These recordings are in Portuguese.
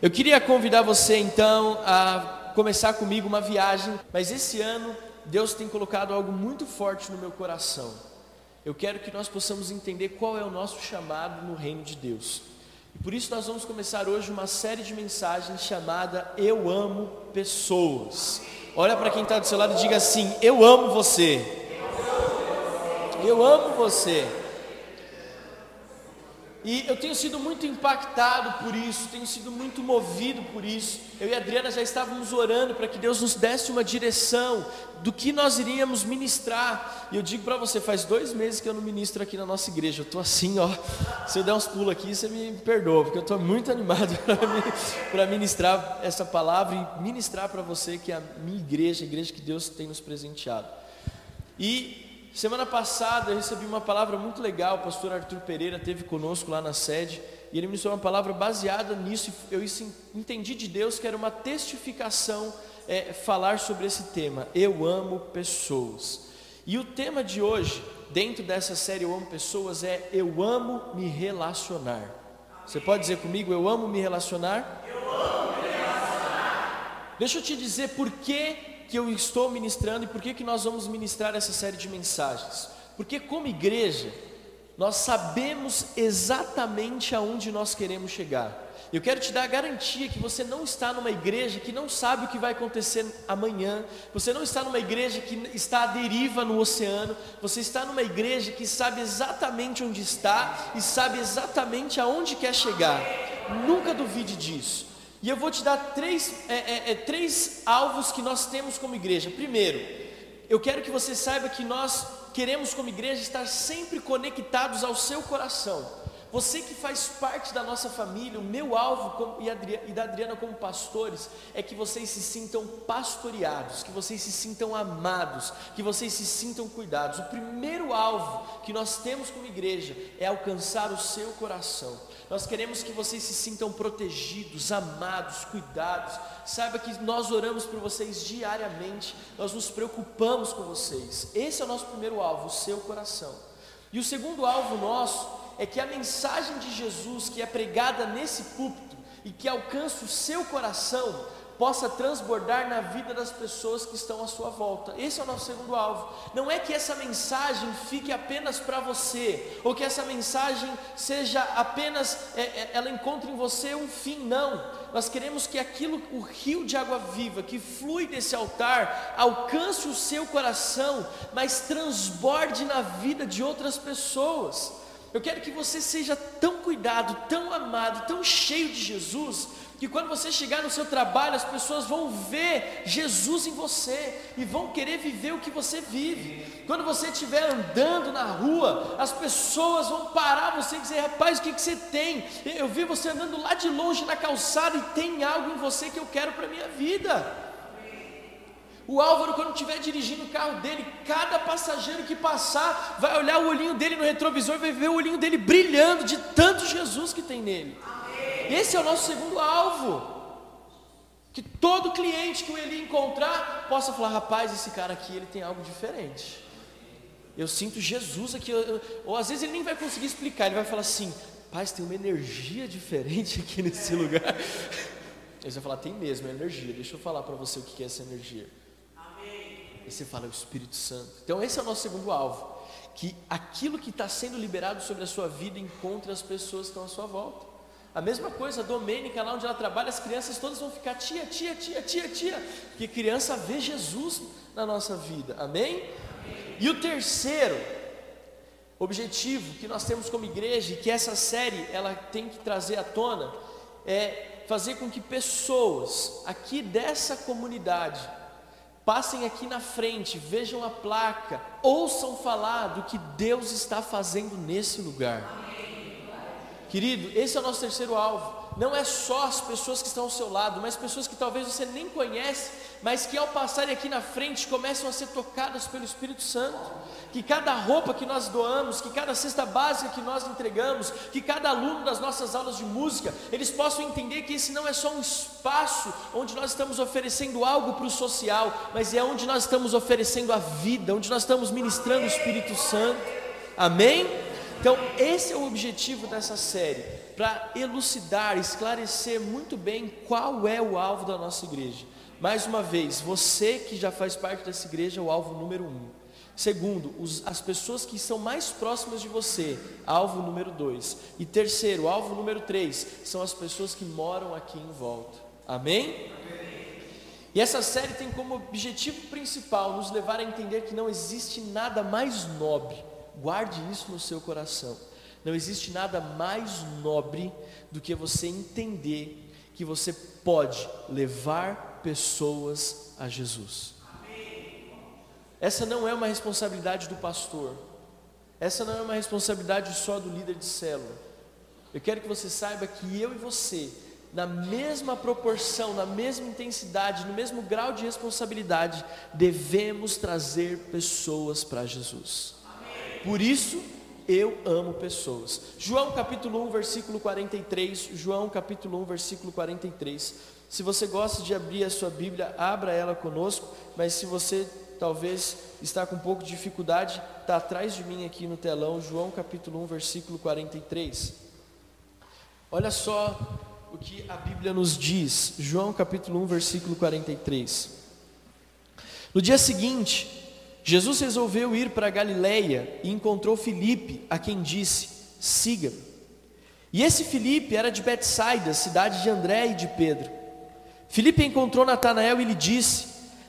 Eu queria convidar você então a começar comigo uma viagem, mas esse ano Deus tem colocado algo muito forte no meu coração. Eu quero que nós possamos entender qual é o nosso chamado no reino de Deus. E por isso nós vamos começar hoje uma série de mensagens chamada Eu Amo Pessoas. Olha para quem está do seu lado e diga assim: Eu amo você. Eu amo você. E eu tenho sido muito impactado por isso, tenho sido muito movido por isso. Eu e a Adriana já estávamos orando para que Deus nos desse uma direção do que nós iríamos ministrar. E eu digo para você, faz dois meses que eu não ministro aqui na nossa igreja. Eu estou assim, ó. Se eu der uns pulos aqui, você me perdoa, porque eu estou muito animado para ministrar essa palavra e ministrar para você que é a minha igreja, a igreja que Deus tem nos presenteado. E Semana passada eu recebi uma palavra muito legal, o pastor Arthur Pereira teve conosco lá na sede, e ele me deu uma palavra baseada nisso, eu entendi de Deus que era uma testificação é, falar sobre esse tema, eu amo pessoas. E o tema de hoje, dentro dessa série Eu Amo Pessoas, é Eu amo me relacionar. Você pode dizer comigo, eu amo me relacionar? Eu amo me relacionar. Deixa eu te dizer por que que eu estou ministrando e por que, que nós vamos ministrar essa série de mensagens. Porque, como igreja, nós sabemos exatamente aonde nós queremos chegar. Eu quero te dar a garantia que você não está numa igreja que não sabe o que vai acontecer amanhã, você não está numa igreja que está à deriva no oceano, você está numa igreja que sabe exatamente onde está e sabe exatamente aonde quer chegar. Nunca duvide disso. E eu vou te dar três, é, é, é, três alvos que nós temos como igreja. Primeiro, eu quero que você saiba que nós queremos, como igreja, estar sempre conectados ao seu coração. Você que faz parte da nossa família, o meu alvo e da Adriana como pastores é que vocês se sintam pastoreados, que vocês se sintam amados, que vocês se sintam cuidados. O primeiro alvo que nós temos como igreja é alcançar o seu coração. Nós queremos que vocês se sintam protegidos, amados, cuidados. Saiba que nós oramos por vocês diariamente, nós nos preocupamos com vocês. Esse é o nosso primeiro alvo, o seu coração. E o segundo alvo nosso é que a mensagem de Jesus que é pregada nesse púlpito e que alcança o seu coração possa transbordar na vida das pessoas que estão à sua volta. Esse é o nosso segundo alvo. Não é que essa mensagem fique apenas para você, ou que essa mensagem seja apenas, é, é, ela encontre em você um fim, não. Nós queremos que aquilo, o rio de água viva que flui desse altar, alcance o seu coração, mas transborde na vida de outras pessoas. Eu quero que você seja tão cuidado, tão amado, tão cheio de Jesus, que quando você chegar no seu trabalho, as pessoas vão ver Jesus em você e vão querer viver o que você vive. Quando você estiver andando na rua, as pessoas vão parar você e dizer: Rapaz, o que, que você tem? Eu vi você andando lá de longe na calçada e tem algo em você que eu quero para a minha vida. O Álvaro, quando estiver dirigindo o carro dele, cada passageiro que passar vai olhar o olhinho dele no retrovisor, vai ver o olhinho dele brilhando de tanto Jesus que tem nele. Esse é o nosso segundo alvo. Que todo cliente que o Eli encontrar possa falar: rapaz, esse cara aqui ele tem algo diferente. Eu sinto Jesus aqui. Ou às vezes ele nem vai conseguir explicar, ele vai falar assim: Paz, tem uma energia diferente aqui nesse lugar. Você vai falar: tem mesmo, é energia. Deixa eu falar para você o que é essa energia. E você fala: é o Espírito Santo. Então, esse é o nosso segundo alvo. Que aquilo que está sendo liberado sobre a sua vida encontre as pessoas que estão à sua volta. A mesma coisa, a Domênica, lá onde ela trabalha, as crianças todas vão ficar tia, tia, tia, tia, tia, porque criança vê Jesus na nossa vida, amém? E o terceiro objetivo que nós temos como igreja e que essa série ela tem que trazer à tona é fazer com que pessoas aqui dessa comunidade passem aqui na frente, vejam a placa, ouçam falar do que Deus está fazendo nesse lugar. Querido, esse é o nosso terceiro alvo. Não é só as pessoas que estão ao seu lado, mas pessoas que talvez você nem conhece, mas que ao passarem aqui na frente começam a ser tocadas pelo Espírito Santo. Que cada roupa que nós doamos, que cada cesta básica que nós entregamos, que cada aluno das nossas aulas de música, eles possam entender que esse não é só um espaço onde nós estamos oferecendo algo para o social, mas é onde nós estamos oferecendo a vida, onde nós estamos ministrando o Espírito Santo. Amém? Então, esse é o objetivo dessa série, para elucidar, esclarecer muito bem qual é o alvo da nossa igreja. Mais uma vez, você que já faz parte dessa igreja é o alvo número um. Segundo, os, as pessoas que são mais próximas de você, alvo número dois. E terceiro, alvo número três, são as pessoas que moram aqui em volta. Amém? Amém? E essa série tem como objetivo principal nos levar a entender que não existe nada mais nobre, guarde isso no seu coração. Não existe nada mais nobre do que você entender que você pode levar pessoas a Jesus. Essa não é uma responsabilidade do pastor. Essa não é uma responsabilidade só do líder de célula. Eu quero que você saiba que eu e você, na mesma proporção, na mesma intensidade, no mesmo grau de responsabilidade, devemos trazer pessoas para Jesus. Por isso, eu amo pessoas. João capítulo 1, versículo 43. João capítulo 1, versículo 43. Se você gosta de abrir a sua Bíblia, abra ela conosco, mas se você talvez está com um pouco de dificuldade, está atrás de mim aqui no telão, João capítulo 1, versículo 43. Olha só o que a Bíblia nos diz, João capítulo 1, versículo 43. No dia seguinte, Jesus resolveu ir para Galiléia e encontrou Filipe, a quem disse: Siga-me. E esse Filipe era de Betsaida, cidade de André e de Pedro. Filipe encontrou Natanael e lhe disse: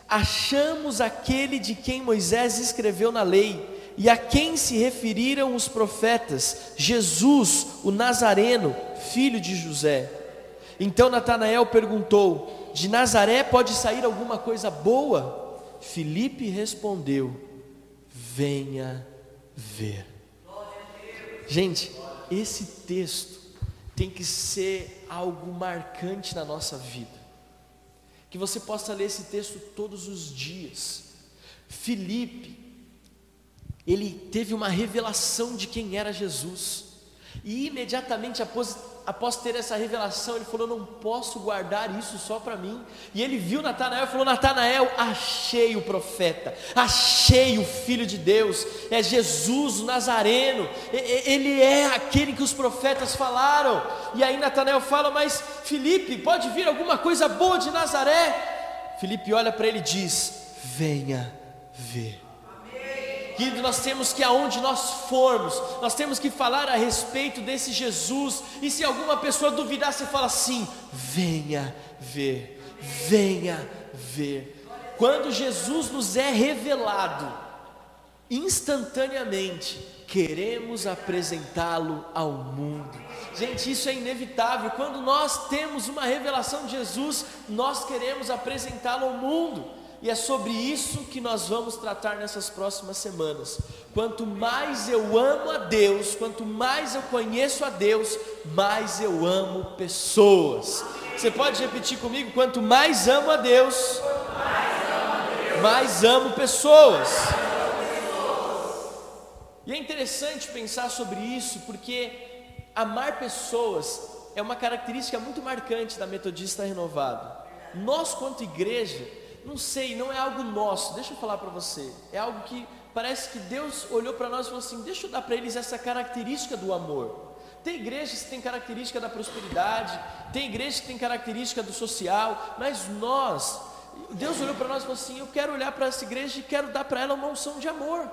Achamos aquele de quem Moisés escreveu na lei e a quem se referiram os profetas, Jesus, o Nazareno, filho de José. Então Natanael perguntou: De Nazaré pode sair alguma coisa boa? Filipe respondeu: Venha ver. Gente, esse texto tem que ser algo marcante na nossa vida. Que você possa ler esse texto todos os dias. Filipe, ele teve uma revelação de quem era Jesus. E imediatamente após após ter essa revelação, ele falou: Não posso guardar isso só para mim. E ele viu Natanael e falou: Natanael, achei o profeta, achei o filho de Deus, é Jesus, o Nazareno, ele é aquele que os profetas falaram. E aí Natanael fala: Mas Felipe, pode vir alguma coisa boa de Nazaré? Felipe olha para ele e diz: Venha ver. Querido, nós temos que, aonde nós formos, nós temos que falar a respeito desse Jesus. E se alguma pessoa duvidar, você fala assim: venha ver, venha ver. Quando Jesus nos é revelado, instantaneamente, queremos apresentá-lo ao mundo. Gente, isso é inevitável. Quando nós temos uma revelação de Jesus, nós queremos apresentá-lo ao mundo. E é sobre isso que nós vamos tratar nessas próximas semanas. Quanto mais eu amo a Deus, quanto mais eu conheço a Deus, mais eu amo pessoas. Você pode repetir comigo? Quanto mais amo a Deus, mais amo pessoas. E é interessante pensar sobre isso, porque amar pessoas é uma característica muito marcante da Metodista Renovada. Nós, quanto igreja, não sei, não é algo nosso. Deixa eu falar para você. É algo que parece que Deus olhou para nós e falou assim: deixa eu dar para eles essa característica do amor. Tem igrejas que têm característica da prosperidade, tem igrejas que têm característica do social, mas nós, Deus olhou para nós e falou assim: eu quero olhar para essa igreja e quero dar para ela uma unção de amor.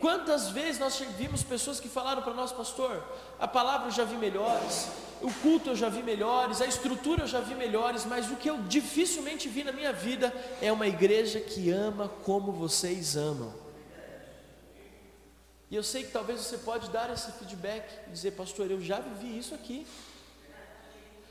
Quantas vezes nós vimos pessoas que falaram para nós, pastor, a palavra eu já vi melhores, o culto eu já vi melhores, a estrutura eu já vi melhores, mas o que eu dificilmente vi na minha vida é uma igreja que ama como vocês amam. E eu sei que talvez você pode dar esse feedback e dizer, pastor, eu já vivi isso aqui.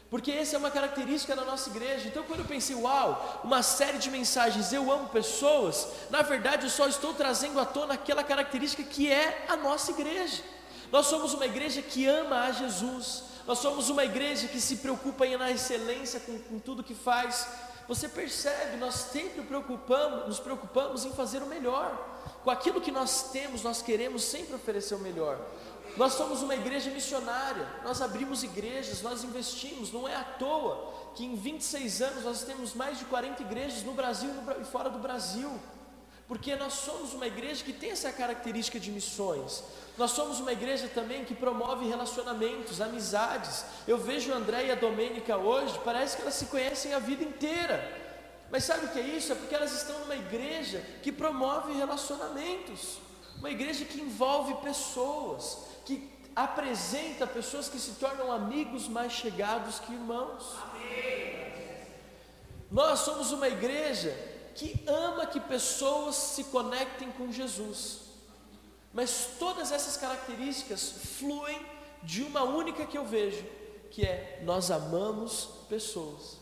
Porque essa é uma característica da nossa igreja. Então, quando eu pensei, uau, uma série de mensagens, eu amo pessoas, na verdade eu só estou trazendo à tona aquela característica que é a nossa igreja. Nós somos uma igreja que ama a Jesus, nós somos uma igreja que se preocupa em na excelência com, com tudo que faz. Você percebe, nós sempre preocupamos, nos preocupamos em fazer o melhor. Com aquilo que nós temos, nós queremos sempre oferecer o melhor. Nós somos uma igreja missionária, nós abrimos igrejas, nós investimos, não é à toa que em 26 anos nós temos mais de 40 igrejas no Brasil e fora do Brasil. porque nós somos uma igreja que tem essa característica de missões. Nós somos uma igreja também que promove relacionamentos, amizades. Eu vejo André e a Domênica hoje, parece que elas se conhecem a vida inteira. Mas sabe o que é isso? É porque elas estão numa igreja que promove relacionamentos, uma igreja que envolve pessoas, que apresenta pessoas que se tornam amigos mais chegados que irmãos. Nós somos uma igreja que ama que pessoas se conectem com Jesus. Mas todas essas características fluem de uma única que eu vejo, que é nós amamos pessoas.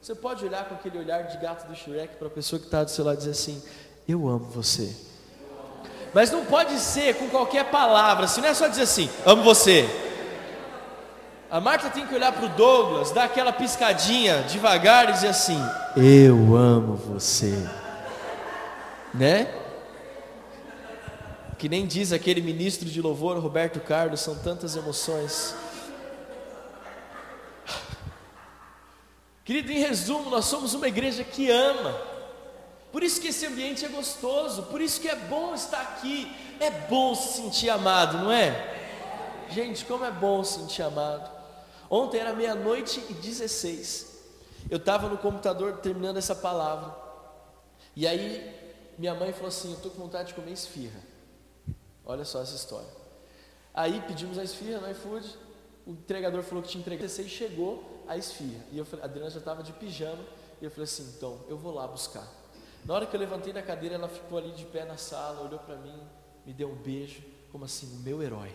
Você pode olhar com aquele olhar de gato do Shrek para a pessoa que está do seu lado e dizer assim: Eu amo você. Mas não pode ser com qualquer palavra, se não é só dizer assim, amo você. A Marta tem que olhar para o Douglas, dar aquela piscadinha devagar e dizer assim: Eu amo você. Né? Que nem diz aquele ministro de louvor, Roberto Carlos, são tantas emoções. Querido, em resumo, nós somos uma igreja que ama. Por isso que esse ambiente é gostoso, por isso que é bom estar aqui. É bom se sentir amado, não é? Gente, como é bom se sentir amado. Ontem era meia-noite e 16. Eu estava no computador terminando essa palavra. E aí minha mãe falou assim: Eu estou com vontade de comer esfirra. Olha só essa história. Aí pedimos a esfirra no iFood. O entregador falou que tinha entregado. 16 chegou a esfirra. E eu falei, a Adriana já estava de pijama. E eu falei assim: Então, eu vou lá buscar. Na hora que eu levantei da cadeira, ela ficou ali de pé na sala, olhou para mim, me deu um beijo, como assim, o meu herói.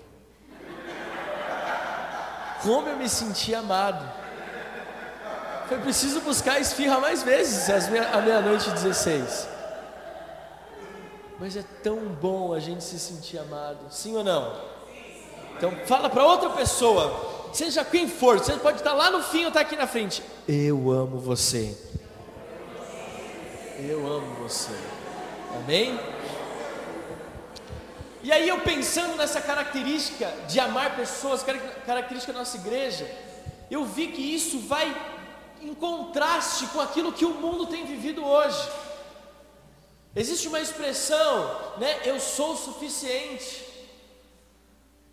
Como eu me senti amado. Foi preciso buscar a esfirra mais vezes, às meia, à meia-noite 16. Mas é tão bom a gente se sentir amado, sim ou não? Então fala para outra pessoa, seja quem for, você pode estar lá no fim ou estar aqui na frente. Eu amo você. Eu amo você. Amém? E aí eu pensando nessa característica de amar pessoas, característica da nossa igreja, eu vi que isso vai em contraste com aquilo que o mundo tem vivido hoje. Existe uma expressão, né? Eu sou suficiente.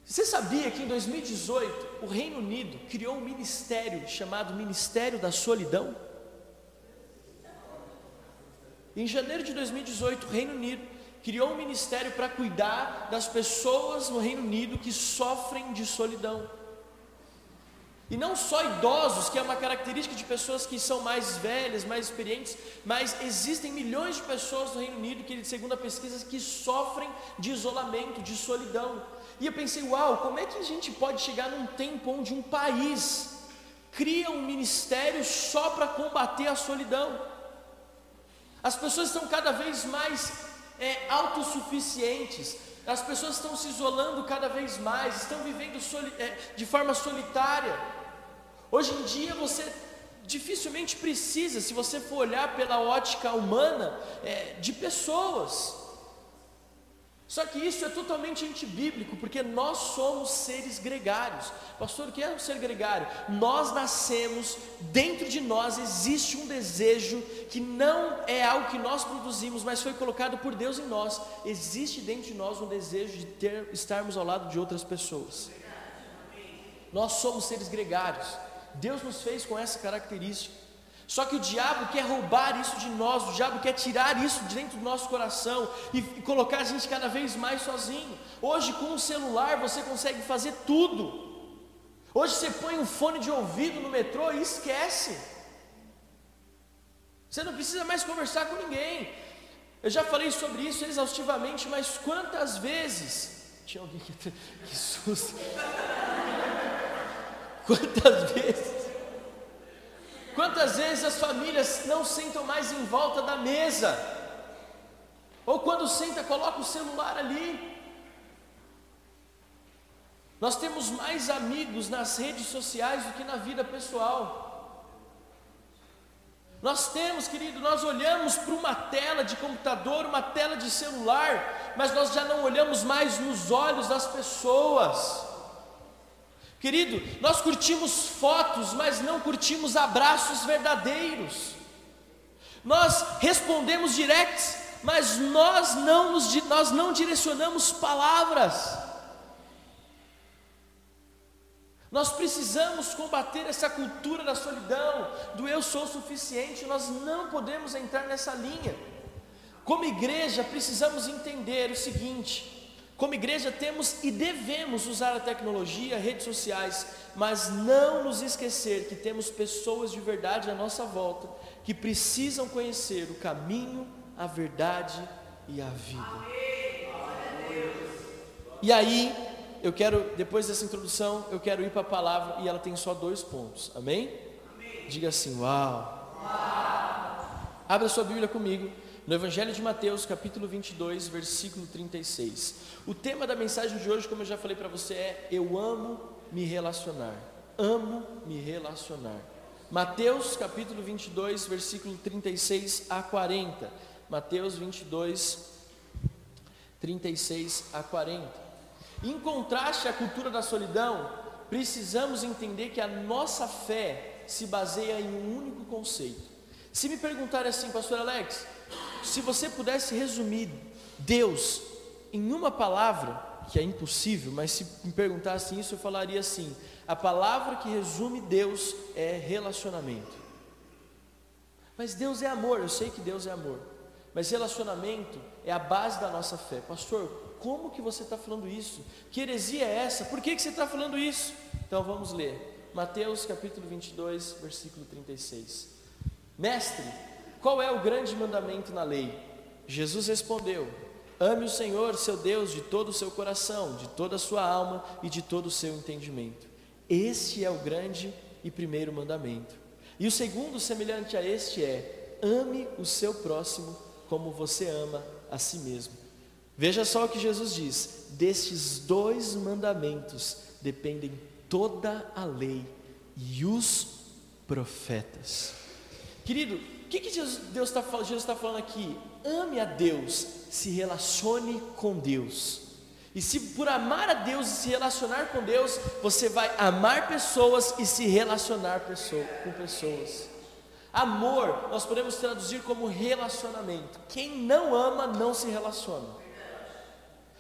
Você sabia que em 2018 o Reino Unido criou um ministério chamado Ministério da Solidão? Em janeiro de 2018, o Reino Unido criou um ministério para cuidar das pessoas no Reino Unido que sofrem de solidão. E não só idosos, que é uma característica de pessoas que são mais velhas, mais experientes, mas existem milhões de pessoas no Reino Unido que, segundo a pesquisa, que sofrem de isolamento, de solidão. E eu pensei, uau, como é que a gente pode chegar num tempo onde um país cria um ministério só para combater a solidão? As pessoas estão cada vez mais é, autossuficientes, as pessoas estão se isolando cada vez mais, estão vivendo é, de forma solitária. Hoje em dia você dificilmente precisa, se você for olhar pela ótica humana, é, de pessoas. Só que isso é totalmente antibíblico, porque nós somos seres gregários. Pastor, o que é um ser gregário? Nós nascemos, dentro de nós existe um desejo que não é algo que nós produzimos, mas foi colocado por Deus em nós. Existe dentro de nós um desejo de ter, estarmos ao lado de outras pessoas. Nós somos seres gregários. Deus nos fez com essa característica. Só que o diabo quer roubar isso de nós, o diabo quer tirar isso de dentro do nosso coração e, colocar a gente cada vez mais sozinho. Hoje, com o celular, você consegue fazer tudo. Hoje, você põe um fone de ouvido no metrô e esquece. Você não precisa mais conversar com ninguém. Eu já falei sobre isso exaustivamente, mas quantas vezes. Tinha alguém que. Que susto! Quantas vezes Quantas vezes as famílias não sentam mais em volta da mesa? Ou quando senta, coloca o celular ali. Nós temos mais amigos nas redes sociais do que na vida pessoal. Nós temos, querido, nós olhamos para uma tela de computador, uma tela de celular, mas nós já não olhamos mais nos olhos das pessoas. Querido, nós curtimos fotos, mas não curtimos abraços verdadeiros. Nós respondemos directs, mas nós não, nos, nós não direcionamos palavras. Nós precisamos combater essa cultura da solidão, do eu sou suficiente, nós não podemos entrar nessa linha. Como igreja, precisamos entender o seguinte: como igreja, temos e devemos usar a tecnologia, redes sociais, mas não nos esquecer que temos pessoas de verdade à nossa volta que precisam conhecer o caminho, a verdade e a vida. E aí, eu quero, depois dessa introdução, eu quero ir para a palavra e ela tem só dois pontos, amém? amém. Diga assim: Uau! Uau! Abra sua Bíblia comigo no Evangelho de Mateus, capítulo 22, versículo 36. O tema da mensagem de hoje, como eu já falei para você, é Eu amo me relacionar. Amo me relacionar. Mateus, capítulo 22, versículo 36 a 40. Mateus 22, 36 a 40. Em contraste à cultura da solidão, precisamos entender que a nossa fé se baseia em um único conceito. Se me perguntarem assim, pastor Alex, se você pudesse resumir Deus em uma palavra, que é impossível, mas se me perguntasse isso, eu falaria assim: a palavra que resume Deus é relacionamento. Mas Deus é amor, eu sei que Deus é amor, mas relacionamento é a base da nossa fé. Pastor, como que você está falando isso? Que heresia é essa? Por que, que você está falando isso? Então vamos ler. Mateus capítulo 22, versículo 36. Mestre, qual é o grande mandamento na lei? Jesus respondeu: Ame o Senhor, seu Deus, de todo o seu coração, de toda a sua alma e de todo o seu entendimento. Este é o grande e primeiro mandamento. E o segundo, semelhante a este, é: ame o seu próximo como você ama a si mesmo. Veja só o que Jesus diz: destes dois mandamentos dependem toda a lei e os profetas. Querido, o que, que Jesus, Deus tá, Jesus está falando aqui? Ame a Deus, se relacione com Deus. E se por amar a Deus e se relacionar com Deus, você vai amar pessoas e se relacionar pessoa, com pessoas. Amor, nós podemos traduzir como relacionamento. Quem não ama não se relaciona.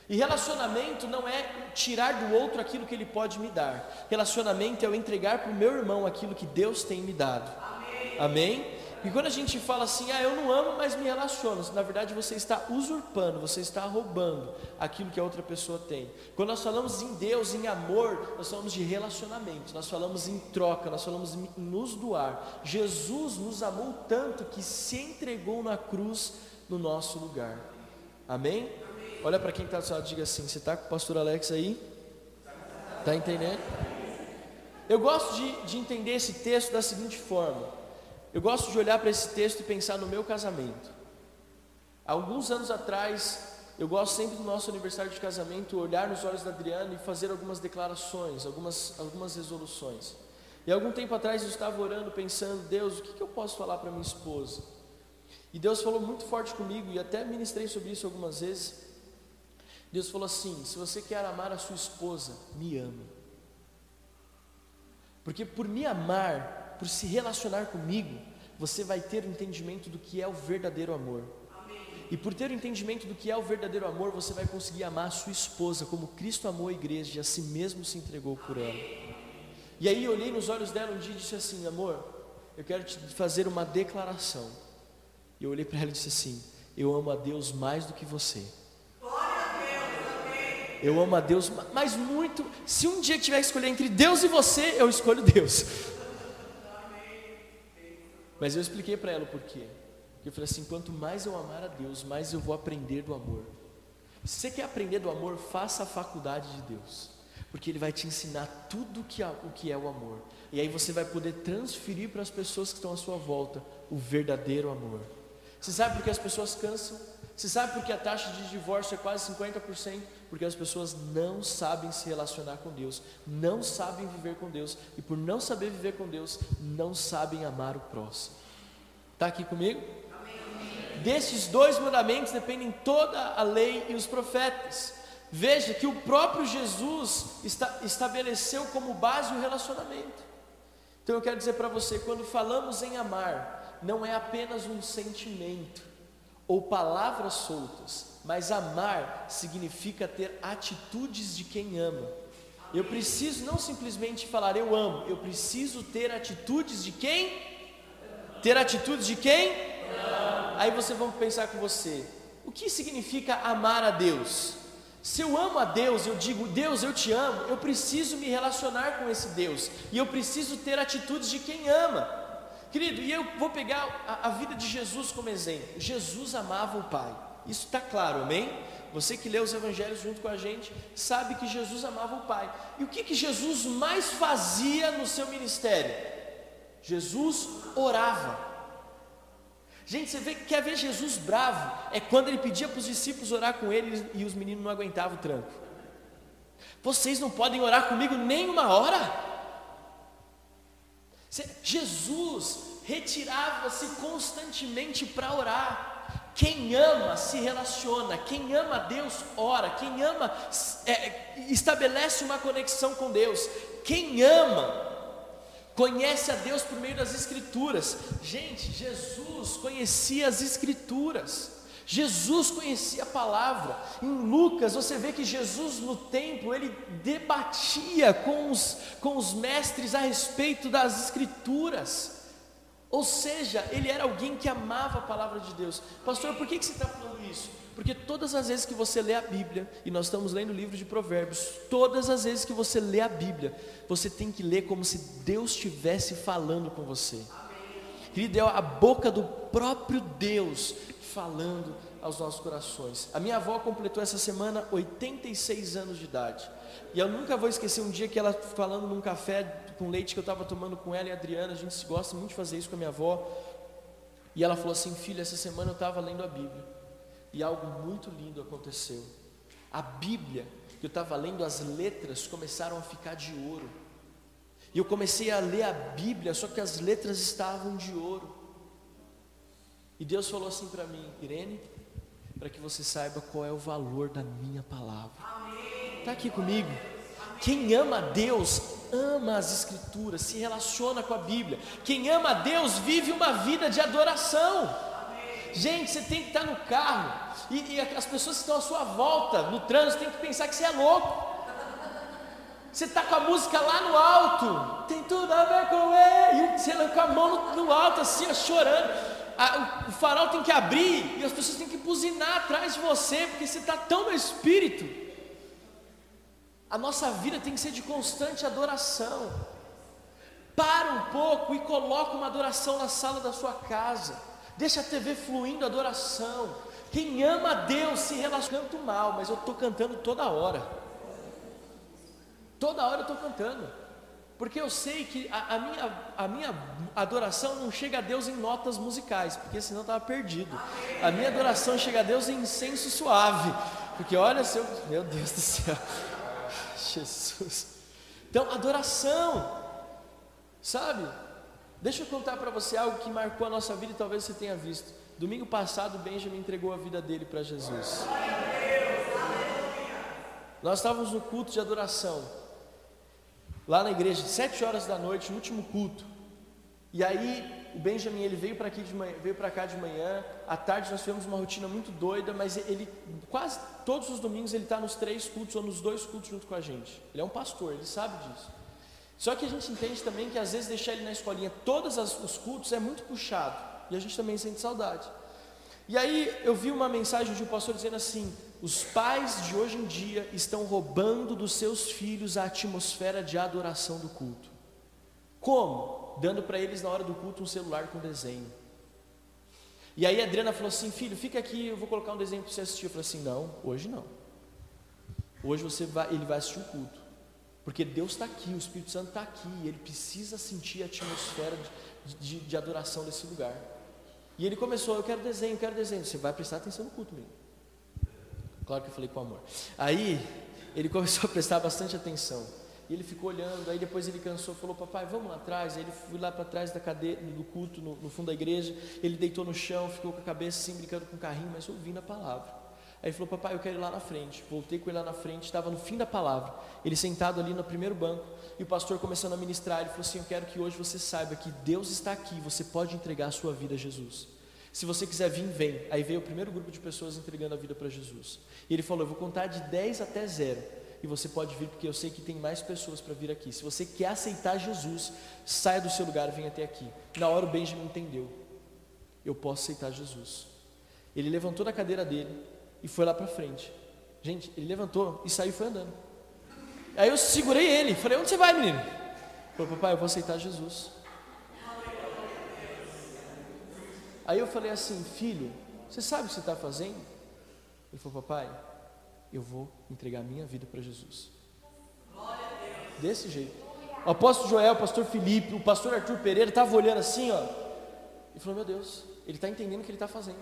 E relacionamento não é tirar do outro aquilo que ele pode me dar. Relacionamento é eu entregar para o meu irmão aquilo que Deus tem me dado. Amém? Amém? E quando a gente fala assim, ah, eu não amo, mas me relaciono, na verdade você está usurpando, você está roubando aquilo que a outra pessoa tem. Quando nós falamos em Deus, em amor, nós falamos de relacionamento, nós falamos em troca, nós falamos em nos doar. Jesus nos amou tanto que se entregou na cruz no nosso lugar. Amém? Amém. Olha para quem está do seu lado diga assim: você está com o pastor Alex aí? Está entendendo? Eu gosto de, de entender esse texto da seguinte forma. Eu gosto de olhar para esse texto e pensar no meu casamento. Há alguns anos atrás, eu gosto sempre do nosso aniversário de casamento, olhar nos olhos da Adriana e fazer algumas declarações, algumas, algumas resoluções. E algum tempo atrás eu estava orando, pensando, Deus, o que, que eu posso falar para minha esposa? E Deus falou muito forte comigo, e até ministrei sobre isso algumas vezes. Deus falou assim: se você quer amar a sua esposa, me ame. Porque por me amar, por se relacionar comigo, você vai ter o entendimento do que é o verdadeiro amor. E por ter o entendimento do que é o verdadeiro amor, você vai conseguir amar a sua esposa como Cristo amou a igreja e a si mesmo se entregou por ela. E aí eu olhei nos olhos dela um dia e disse assim: Amor, eu quero te fazer uma declaração. E eu olhei para ela e disse assim: Eu amo a Deus mais do que você. Eu amo a Deus, mas muito. Se um dia tiver que escolher entre Deus e você, eu escolho Deus. Mas eu expliquei para ela o porquê. Eu falei assim: quanto mais eu amar a Deus, mais eu vou aprender do amor. Se você quer aprender do amor, faça a faculdade de Deus, porque Ele vai te ensinar tudo o que é o amor. E aí você vai poder transferir para as pessoas que estão à sua volta o verdadeiro amor. Você sabe por que as pessoas cansam? Você sabe por que a taxa de divórcio é quase 50%? Porque as pessoas não sabem se relacionar com Deus, não sabem viver com Deus, e por não saber viver com Deus, não sabem amar o próximo. Está aqui comigo? Amém. Desses dois mandamentos dependem toda a lei e os profetas. Veja que o próprio Jesus está, estabeleceu como base o relacionamento. Então eu quero dizer para você: quando falamos em amar, não é apenas um sentimento, ou palavras soltas, mas amar significa ter atitudes de quem ama. Eu preciso não simplesmente falar eu amo, eu preciso ter atitudes de quem? Ter atitudes de quem? Aí você vamos pensar com você. O que significa amar a Deus? Se eu amo a Deus, eu digo, Deus, eu te amo, eu preciso me relacionar com esse Deus, e eu preciso ter atitudes de quem ama. Querido, e eu vou pegar a, a vida de Jesus como exemplo. Jesus amava o Pai, isso está claro, amém? Você que lê os evangelhos junto com a gente, sabe que Jesus amava o Pai. E o que, que Jesus mais fazia no seu ministério? Jesus orava. Gente, você vê, quer ver Jesus bravo? É quando ele pedia para os discípulos orar com ele e os meninos não aguentavam o tranco. Vocês não podem orar comigo nem uma hora? Jesus retirava-se constantemente para orar. Quem ama se relaciona, quem ama Deus ora, quem ama é, estabelece uma conexão com Deus. Quem ama conhece a Deus por meio das Escrituras. Gente, Jesus conhecia as Escrituras. Jesus conhecia a palavra. Em Lucas, você vê que Jesus no templo, ele debatia com os, com os mestres a respeito das Escrituras. Ou seja, ele era alguém que amava a palavra de Deus. Pastor, por que, que você está falando isso? Porque todas as vezes que você lê a Bíblia, e nós estamos lendo o livro de Provérbios, todas as vezes que você lê a Bíblia, você tem que ler como se Deus estivesse falando com você. Querido, é a boca do próprio Deus falando aos nossos corações. A minha avó completou essa semana 86 anos de idade. E eu nunca vou esquecer um dia que ela falando num café com leite que eu estava tomando com ela e a Adriana, a gente gosta muito de fazer isso com a minha avó. E ela falou assim: Filha, essa semana eu estava lendo a Bíblia e algo muito lindo aconteceu. A Bíblia, que eu estava lendo, as letras começaram a ficar de ouro. E eu comecei a ler a Bíblia, só que as letras estavam de ouro. E Deus falou assim para mim, Irene, para que você saiba qual é o valor da minha palavra. Está aqui comigo. Quem ama a Deus, ama as Escrituras, se relaciona com a Bíblia. Quem ama a Deus, vive uma vida de adoração. Gente, você tem que estar no carro, e, e as pessoas que estão à sua volta, no trânsito, tem que pensar que você é louco. Você está com a música lá no alto, tem tudo a ver com ele, e você com a mão no, no alto, assim, ó, chorando. A, o, o farol tem que abrir, e as pessoas têm que buzinar atrás de você, porque você está tão no espírito. A nossa vida tem que ser de constante adoração. Para um pouco e coloca uma adoração na sala da sua casa. Deixa a TV fluindo adoração. Quem ama a Deus se relaciona. Canto mal, mas eu estou cantando toda hora. Toda hora eu estou cantando. Porque eu sei que a, a, minha, a minha adoração não chega a Deus em notas musicais, porque senão estava perdido. A minha adoração chega a Deus em incenso suave. Porque olha, seu, meu Deus do céu. Jesus. Então, adoração, sabe? Deixa eu contar para você algo que marcou a nossa vida e talvez você tenha visto. Domingo passado, Benjamin entregou a vida dele para Jesus. Nós estávamos no culto de adoração, lá na igreja, sete horas da noite, no último culto. E aí o Benjamin ele veio para aqui veio para cá de manhã. À tarde nós tivemos uma rotina muito doida, mas ele quase todos os domingos ele está nos três cultos ou nos dois cultos junto com a gente. Ele é um pastor, ele sabe disso. Só que a gente entende também que às vezes deixar ele na escolinha todos os cultos é muito puxado e a gente também sente saudade. E aí eu vi uma mensagem de um pastor dizendo assim: os pais de hoje em dia estão roubando dos seus filhos a atmosfera de adoração do culto. Como? dando para eles na hora do culto um celular com desenho. E aí a Adriana falou assim: Filho, fica aqui, eu vou colocar um desenho para você assistir. Eu falei assim: Não, hoje não. Hoje você vai, ele vai assistir o culto. Porque Deus está aqui, o Espírito Santo está aqui, ele precisa sentir a atmosfera de, de, de, adoração desse lugar. E ele começou: Eu quero desenho, eu quero desenho. Você vai prestar atenção no culto mesmo. Claro que eu falei com amor. Aí ele começou a prestar bastante atenção. E ele ficou olhando, aí depois ele cansou, falou: Papai, vamos lá atrás. Aí ele foi lá para trás da cadeira, do culto, no, no, fundo da igreja. Ele deitou no chão, ficou com a cabeça assim, brincando com o carrinho, mas ouvindo a palavra. Aí ele falou: Papai, eu quero ir lá na frente. Voltei com ele lá na frente, estava no fim da palavra. Ele sentado ali no primeiro banco, e o pastor começando a ministrar. Ele falou assim: Eu quero que hoje você saiba que Deus está aqui, você pode entregar a sua vida a Jesus. Se você quiser vir, vem. Aí veio o primeiro grupo de pessoas entregando a vida para Jesus. E ele falou: Eu vou contar de 10 até 0. E você pode vir, porque eu sei que tem mais pessoas para vir aqui. Se você quer aceitar Jesus, saia do seu lugar e venha até aqui. Na hora o Benjamin entendeu: Eu posso aceitar Jesus. Ele levantou da cadeira dele e foi lá para frente. Gente, ele levantou e saiu e foi andando. Aí eu segurei ele, falei: Onde você vai, menino? Falou: Papai, eu vou aceitar Jesus. Aí eu falei assim: Filho, você sabe o que você está fazendo? Ele falou: Papai, eu vou entregar minha vida para Jesus. Desse jeito. O apóstolo Joel, o pastor Felipe, o pastor Arthur Pereira estavam olhando assim, ó. E falou: Meu Deus, ele está entendendo o que ele está fazendo.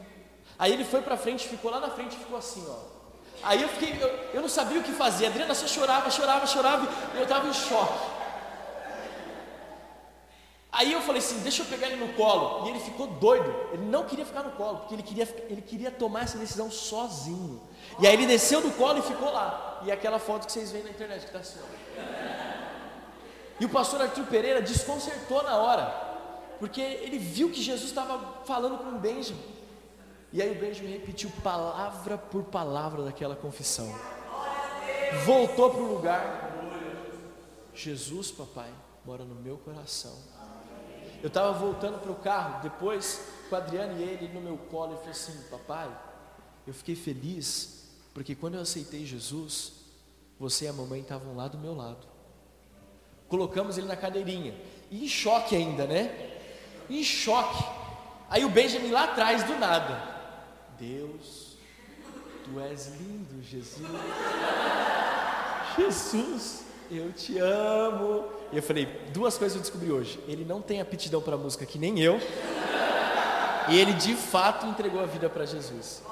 Aí ele foi para frente, ficou lá na frente e ficou assim, ó. Aí eu fiquei, eu, eu não sabia o que fazer. A Adriana só chorava, chorava, chorava, e eu estava em choque. Aí eu falei assim, deixa eu pegar ele no colo. E ele ficou doido. Ele não queria ficar no colo, porque ele queria, ele queria tomar essa decisão sozinho. E aí ele desceu do colo e ficou lá. E aquela foto que vocês veem na internet que está assim. E o pastor Arthur Pereira desconcertou na hora, porque ele viu que Jesus estava falando com o Benjamin. E aí o Benjamin repetiu palavra por palavra daquela confissão. Voltou para o lugar. Jesus, papai, mora no meu coração. Eu estava voltando para o carro, depois com o Adriano e ele no meu colo, e falou assim: Papai, eu fiquei feliz, porque quando eu aceitei Jesus, você e a mamãe estavam lá do meu lado. Colocamos ele na cadeirinha, e em choque ainda, né? Em choque. Aí o Benjamin lá atrás, do nada. Deus, tu és lindo, Jesus. Jesus, eu te amo. E eu falei, duas coisas eu descobri hoje. Ele não tem aptidão para música que nem eu. E ele de fato entregou a vida para Jesus.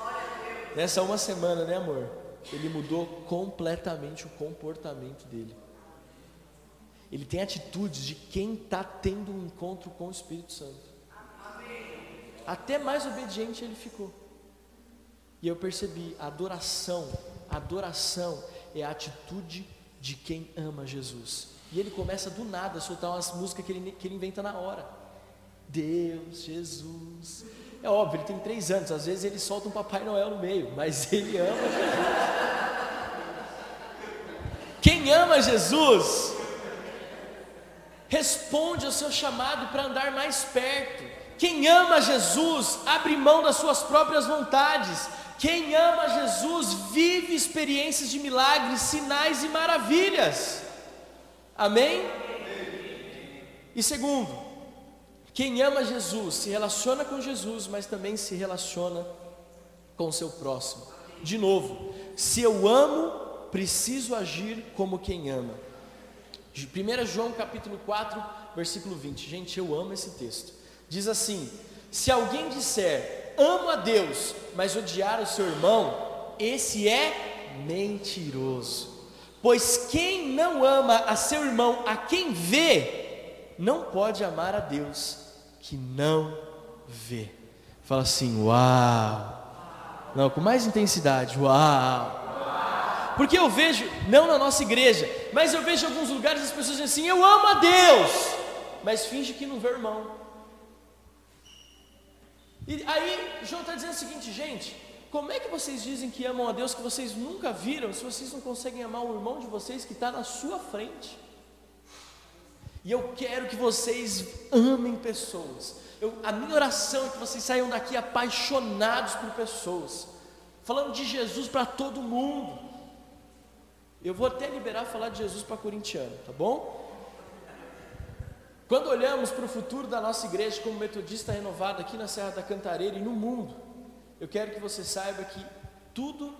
Nessa uma semana, né, amor? Ele mudou completamente o comportamento dele. Ele tem atitudes de quem está tendo um encontro com o Espírito Santo. Até mais obediente ele ficou. E eu percebi, adoração, adoração é a atitude de quem ama Jesus. E ele começa do nada a soltar umas músicas que ele, que ele inventa na hora. Deus, Jesus. É óbvio, ele tem três anos, às vezes ele solta um Papai Noel no meio, mas ele ama Jesus. Quem ama Jesus, responde ao seu chamado para andar mais perto. Quem ama Jesus, abre mão das suas próprias vontades quem ama Jesus vive experiências de milagres, sinais e maravilhas. Amém? E segundo, quem ama Jesus se relaciona com Jesus, mas também se relaciona com o seu próximo. De novo, se eu amo, preciso agir como quem ama. 1 João capítulo 4, versículo 20. Gente, eu amo esse texto. Diz assim: Se alguém disser amo a Deus, mas odiar o seu irmão, esse é mentiroso. Pois quem não ama a seu irmão, a quem vê, não pode amar a Deus que não vê. Fala assim, uau. Não, com mais intensidade, uau. Porque eu vejo, não na nossa igreja, mas eu vejo em alguns lugares as pessoas dizem assim: eu amo a Deus, mas finge que não vê o irmão. E aí, João está dizendo o seguinte, gente: como é que vocês dizem que amam a Deus que vocês nunca viram, se vocês não conseguem amar o irmão de vocês que está na sua frente? E eu quero que vocês amem pessoas. Eu, a minha oração é que vocês saiam daqui apaixonados por pessoas, falando de Jesus para todo mundo. Eu vou até liberar falar de Jesus para corintiano, tá bom? Quando olhamos para o futuro da nossa igreja como metodista renovada aqui na Serra da Cantareira e no mundo, eu quero que você saiba que tudo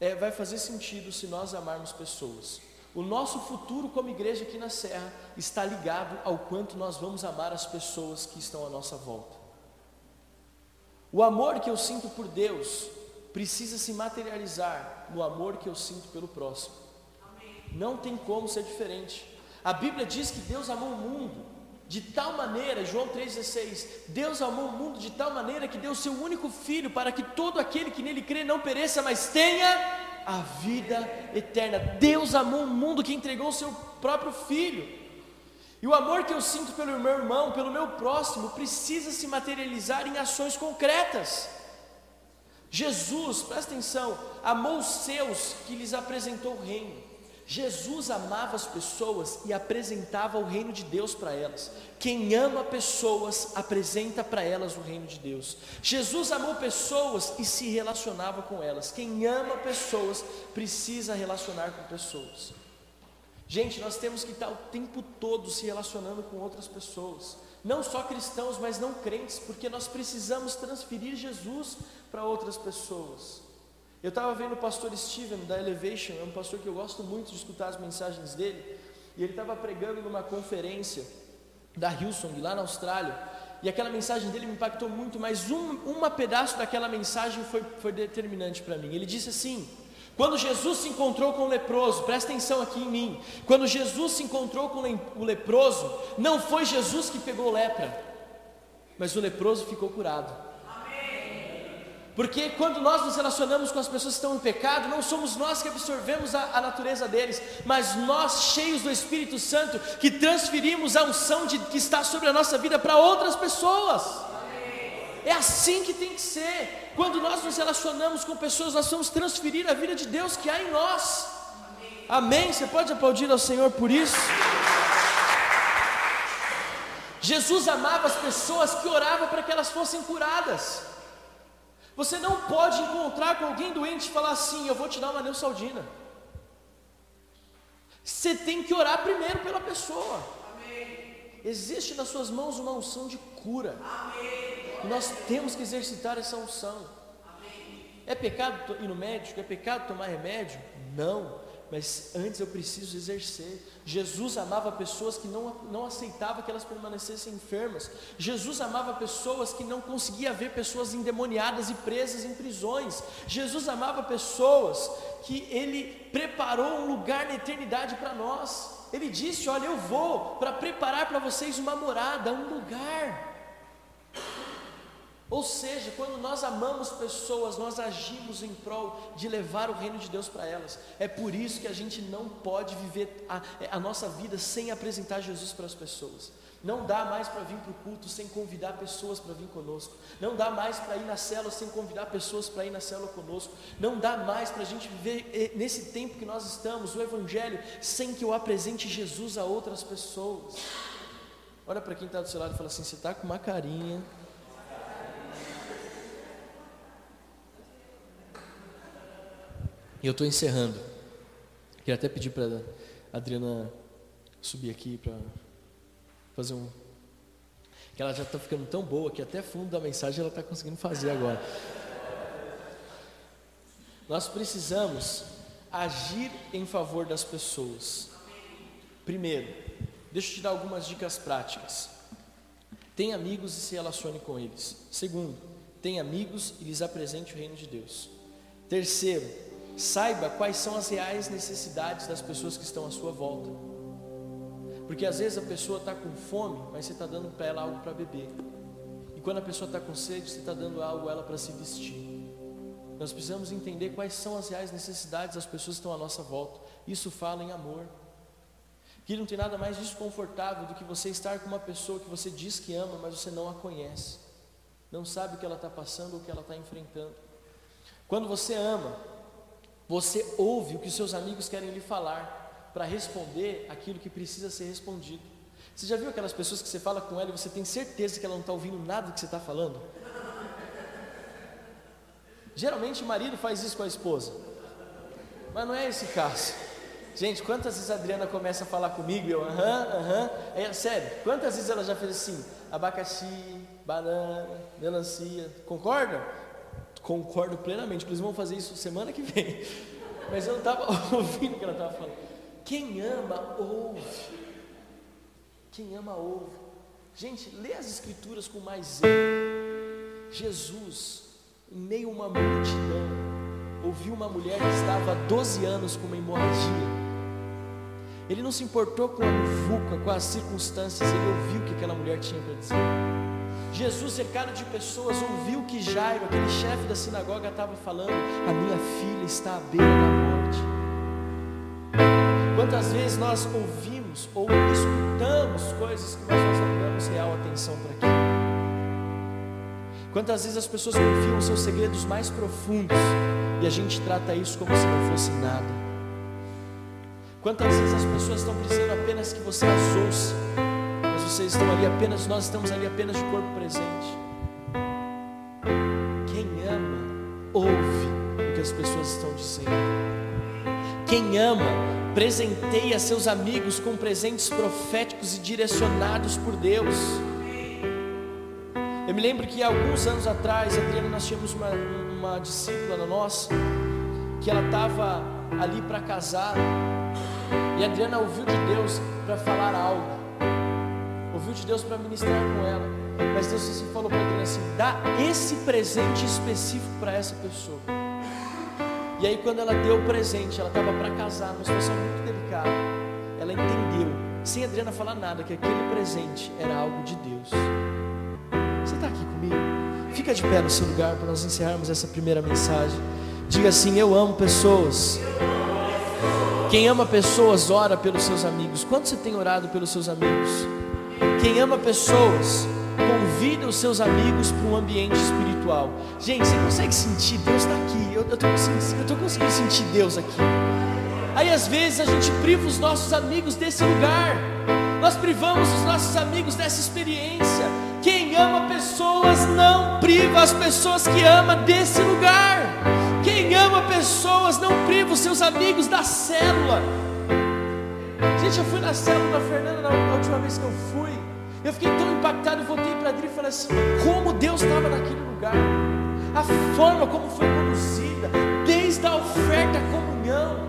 é, vai fazer sentido se nós amarmos pessoas. O nosso futuro como igreja aqui na Serra está ligado ao quanto nós vamos amar as pessoas que estão à nossa volta. O amor que eu sinto por Deus precisa se materializar no amor que eu sinto pelo próximo. Não tem como ser diferente. A Bíblia diz que Deus amou o mundo de tal maneira, João 3,16, Deus amou o mundo de tal maneira que deu o seu único filho para que todo aquele que nele crê não pereça, mas tenha a vida eterna. Deus amou o mundo que entregou o seu próprio filho. E o amor que eu sinto pelo meu irmão, pelo meu próximo, precisa se materializar em ações concretas. Jesus, presta atenção, amou os seus que lhes apresentou o reino. Jesus amava as pessoas e apresentava o reino de Deus para elas. Quem ama pessoas apresenta para elas o reino de Deus. Jesus amou pessoas e se relacionava com elas. Quem ama pessoas precisa relacionar com pessoas. Gente, nós temos que estar o tempo todo se relacionando com outras pessoas, não só cristãos, mas não crentes, porque nós precisamos transferir Jesus para outras pessoas. Eu estava vendo o pastor Steven da Elevation, é um pastor que eu gosto muito de escutar as mensagens dele, e ele estava pregando numa conferência da Hillsong, lá na Austrália, e aquela mensagem dele me impactou muito, mas um uma pedaço daquela mensagem foi, foi determinante para mim. Ele disse assim: quando Jesus se encontrou com o leproso, presta atenção aqui em mim. Quando Jesus se encontrou com o leproso, não foi Jesus que pegou lepra, mas o leproso ficou curado. Porque quando nós nos relacionamos com as pessoas que estão em pecado, não somos nós que absorvemos a, a, natureza deles, mas nós, cheios do Espírito Santo, que transferimos a unção de, que está sobre a nossa vida para outras pessoas. É assim que tem que ser. Quando nós nos relacionamos com pessoas, nós vamos transferir a vida de Deus que há em nós. Amém? Você pode aplaudir ao Senhor por isso? Jesus amava as pessoas que oravam para que elas fossem curadas. Você não pode encontrar com alguém doente e falar assim: Eu vou te dar uma neusaldina. Você tem que orar primeiro pela pessoa. Amém. Existe nas suas mãos uma unção de cura. Amém. E nós temos que exercitar essa unção. É pecado ir no médico? É pecado tomar remédio? Não. Mas antes eu preciso exercer. Jesus amava pessoas que não, não aceitava que elas permanecessem enfermas. Jesus amava pessoas que não conseguia ver pessoas endemoniadas e presas em prisões. Jesus amava pessoas que ele preparou um lugar na eternidade para nós. Ele disse: Olha, eu vou para preparar para vocês uma morada, um lugar. Ou seja, quando nós amamos pessoas, nós agimos em prol de levar o reino de Deus para elas. É por isso que a gente não pode viver a, a nossa vida sem apresentar Jesus para as pessoas. Não dá mais para vir para o culto sem convidar pessoas para vir conosco. Não dá mais para ir na célula sem convidar pessoas para ir na célula conosco. Não dá mais para a gente viver eh, nesse tempo que nós estamos, o Evangelho, sem que eu apresente Jesus a outras pessoas. Olha para quem está do seu lado e fala assim: você está com uma carinha E eu estou encerrando. Queria até pedir para a Adriana subir aqui para fazer um. Que ela já está ficando tão boa que até fundo da mensagem ela está conseguindo fazer agora. Nós precisamos agir em favor das pessoas. Primeiro, deixa eu te dar algumas dicas práticas. Tenha amigos e se relacione com eles. Segundo, tenha amigos e lhes apresente o reino de Deus. Terceiro, Saiba quais são as reais necessidades das pessoas que estão à sua volta. Porque às vezes a pessoa está com fome, mas você está dando para ela algo para beber. E quando a pessoa está com sede, você está dando algo ela para se vestir. Nós precisamos entender quais são as reais necessidades das pessoas que estão à nossa volta. Isso fala em amor. Que não tem nada mais desconfortável do que você estar com uma pessoa que você diz que ama, mas você não a conhece. Não sabe o que ela está passando ou o que ela está enfrentando. Quando você ama, você ouve o que os seus amigos querem lhe falar para responder aquilo que precisa ser respondido. Você já viu aquelas pessoas que você fala com ela e você tem certeza que ela não está ouvindo nada do que você está falando? Geralmente o marido faz isso com a esposa, mas não é esse caso. Gente, quantas vezes a Adriana começa a falar comigo e eu, aham, aham, é sério, quantas vezes ela já fez assim, abacaxi, banana, melancia, concorda? Concordo plenamente. Inclusive, vamos fazer isso semana que vem. Mas eu não estava ouvindo o que ela estava falando. Quem ama, ouve. Quem ama, ouve. Gente, lê as Escrituras com mais zelo. Jesus, em meio a uma multidão, ouviu uma mulher que estava há 12 anos com uma hemorragia. Ele não se importou com a muvuca, com as circunstâncias, ele ouviu o que aquela mulher tinha para dizer. Jesus, cercado de pessoas, ouviu que Jairo, aquele chefe da sinagoga, estava falando: A minha filha está à beira da morte. Quantas vezes nós ouvimos ou escutamos? coisas que nós não damos real atenção para aquilo. Quantas vezes as pessoas confiam seus segredos mais profundos e a gente trata isso como se não fosse nada? Quantas vezes as pessoas estão precisando apenas que você as ouça, vocês estão ali apenas, nós estamos ali apenas de corpo presente. Quem ama, ouve o que as pessoas estão dizendo. Quem ama, presenteia seus amigos com presentes proféticos e direcionados por Deus. Eu me lembro que alguns anos atrás, Adriana, nós tínhamos uma, uma discípula nossa, que ela estava ali para casar, e a Adriana ouviu de Deus para falar algo, ouviu de Deus para ministrar com ela, mas Deus assim falou para Adriana assim: dá esse presente específico para essa pessoa. E aí, quando ela deu o presente, ela estava para casar, numa situação muito delicada. Ela entendeu, sem Adriana falar nada, que aquele presente era algo de Deus. Você está aqui comigo? Fica de pé no seu lugar para nós encerrarmos essa primeira mensagem. Diga assim: Eu amo pessoas. Quem ama pessoas, ora pelos seus amigos. Quanto você tem orado pelos seus amigos? Quem ama pessoas, convida os seus amigos para um ambiente espiritual. Gente, você consegue sentir? Deus está aqui. Eu estou conseguindo, conseguindo sentir Deus aqui. Aí às vezes a gente priva os nossos amigos desse lugar. Nós privamos os nossos amigos dessa experiência. Quem ama pessoas não priva as pessoas que ama desse lugar. Quem ama pessoas não priva os seus amigos da célula. Gente, eu fui na célula da Fernanda na última vez que eu fui. Eu fiquei tão impactado, eu voltei para Adri e falei assim: como Deus estava naquele lugar, a forma como foi conduzida, desde a oferta, a comunhão.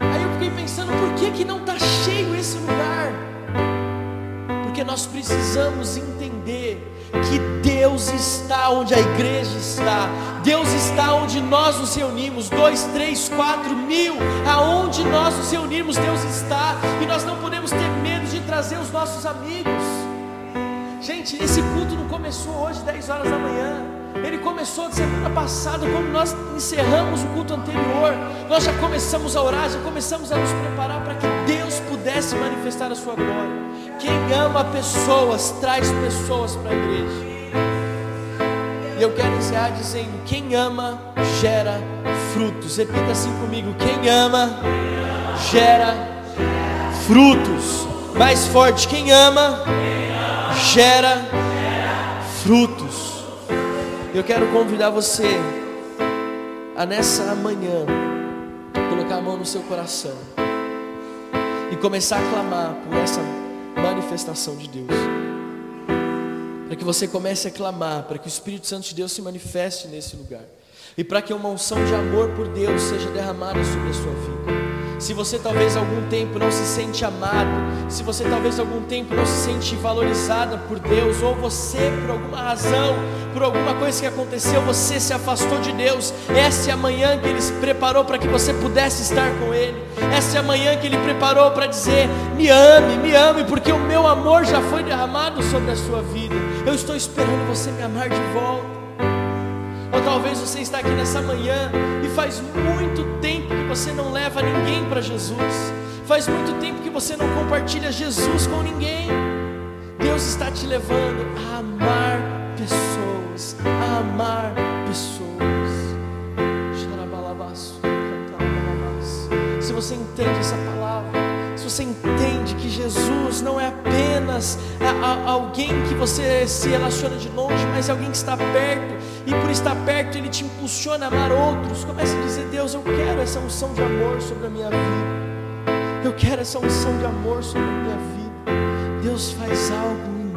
Aí eu fiquei pensando: por que, que não está cheio esse lugar? Porque nós precisamos entender que Deus está onde a igreja está, Deus está onde nós nos reunimos, dois, três, quatro mil, aonde nós nos reunimos, Deus está, e nós não podemos ter medo de trazer os nossos amigos. Gente, esse culto não começou hoje, 10 horas da manhã. Ele começou semana passada, quando nós encerramos o culto anterior. Nós já começamos a orar, já começamos a nos preparar para que Deus pudesse manifestar a sua glória. Quem ama pessoas, traz pessoas para a igreja. E eu quero encerrar dizendo: quem ama, gera frutos. Repita assim comigo: quem ama, gera frutos. Mais forte, quem ama, gera frutos. Eu quero convidar você a nessa manhã colocar a mão no seu coração e começar a clamar por essa manifestação de Deus. Que você comece a clamar, para que o Espírito Santo de Deus se manifeste nesse lugar. E para que uma unção de amor por Deus seja derramada sobre a sua vida. Se você talvez algum tempo não se sente amado, se você talvez algum tempo não se sente valorizada por Deus, ou você por alguma razão, por alguma coisa que aconteceu, você se afastou de Deus, essa é a manhã que Ele se preparou para que você pudesse estar com Ele, essa é a manhã que Ele preparou para dizer: me ame, me ame, porque o meu amor já foi derramado sobre a sua vida, eu estou esperando você me amar de volta. Ou talvez você está aqui nessa manhã e faz muito tempo que você não leva ninguém para Jesus. Faz muito tempo que você não compartilha Jesus com ninguém. Deus está te levando a amar pessoas, a amar pessoas. Se você entende essa palavra, se você entende que Jesus não é apenas a, a, alguém que você se relaciona de longe, mas é alguém que está perto e por estar perto Ele te impulsiona a amar outros. Comece a dizer: Deus, eu quero essa unção de amor sobre a minha vida. Eu quero essa unção de amor sobre a minha vida. Deus faz algo em mim,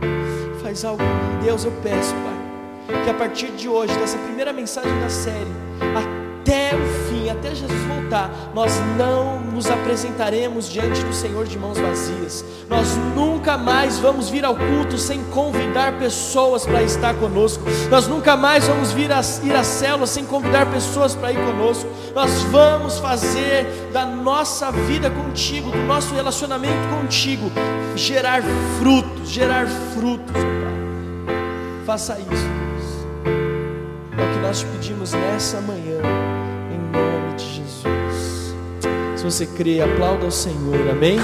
Pai. Faz algo em mim. Deus, eu peço, Pai, que a partir de hoje, dessa primeira mensagem da série, até o fim, até Jesus voltar, nós não nos apresentaremos diante do Senhor de mãos vazias. Nós nunca mais vamos vir ao culto sem convidar pessoas para estar conosco. Nós nunca mais vamos vir a, ir à célula sem convidar pessoas para ir conosco. Nós vamos fazer da nossa vida contigo, do nosso relacionamento contigo, gerar frutos, gerar frutos, Pai. Faça isso, Deus. É o que nós te pedimos nessa manhã nome de Jesus. Se você crê, aplauda ao Senhor, amém?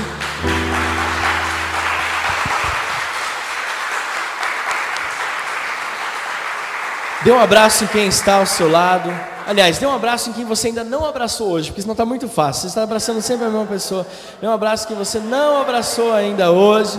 Dê um abraço em quem está ao seu lado. Aliás, dê um abraço em quem você ainda não abraçou hoje, porque senão está muito fácil. Você está abraçando sempre a mesma pessoa. Dê um abraço que você não abraçou ainda hoje.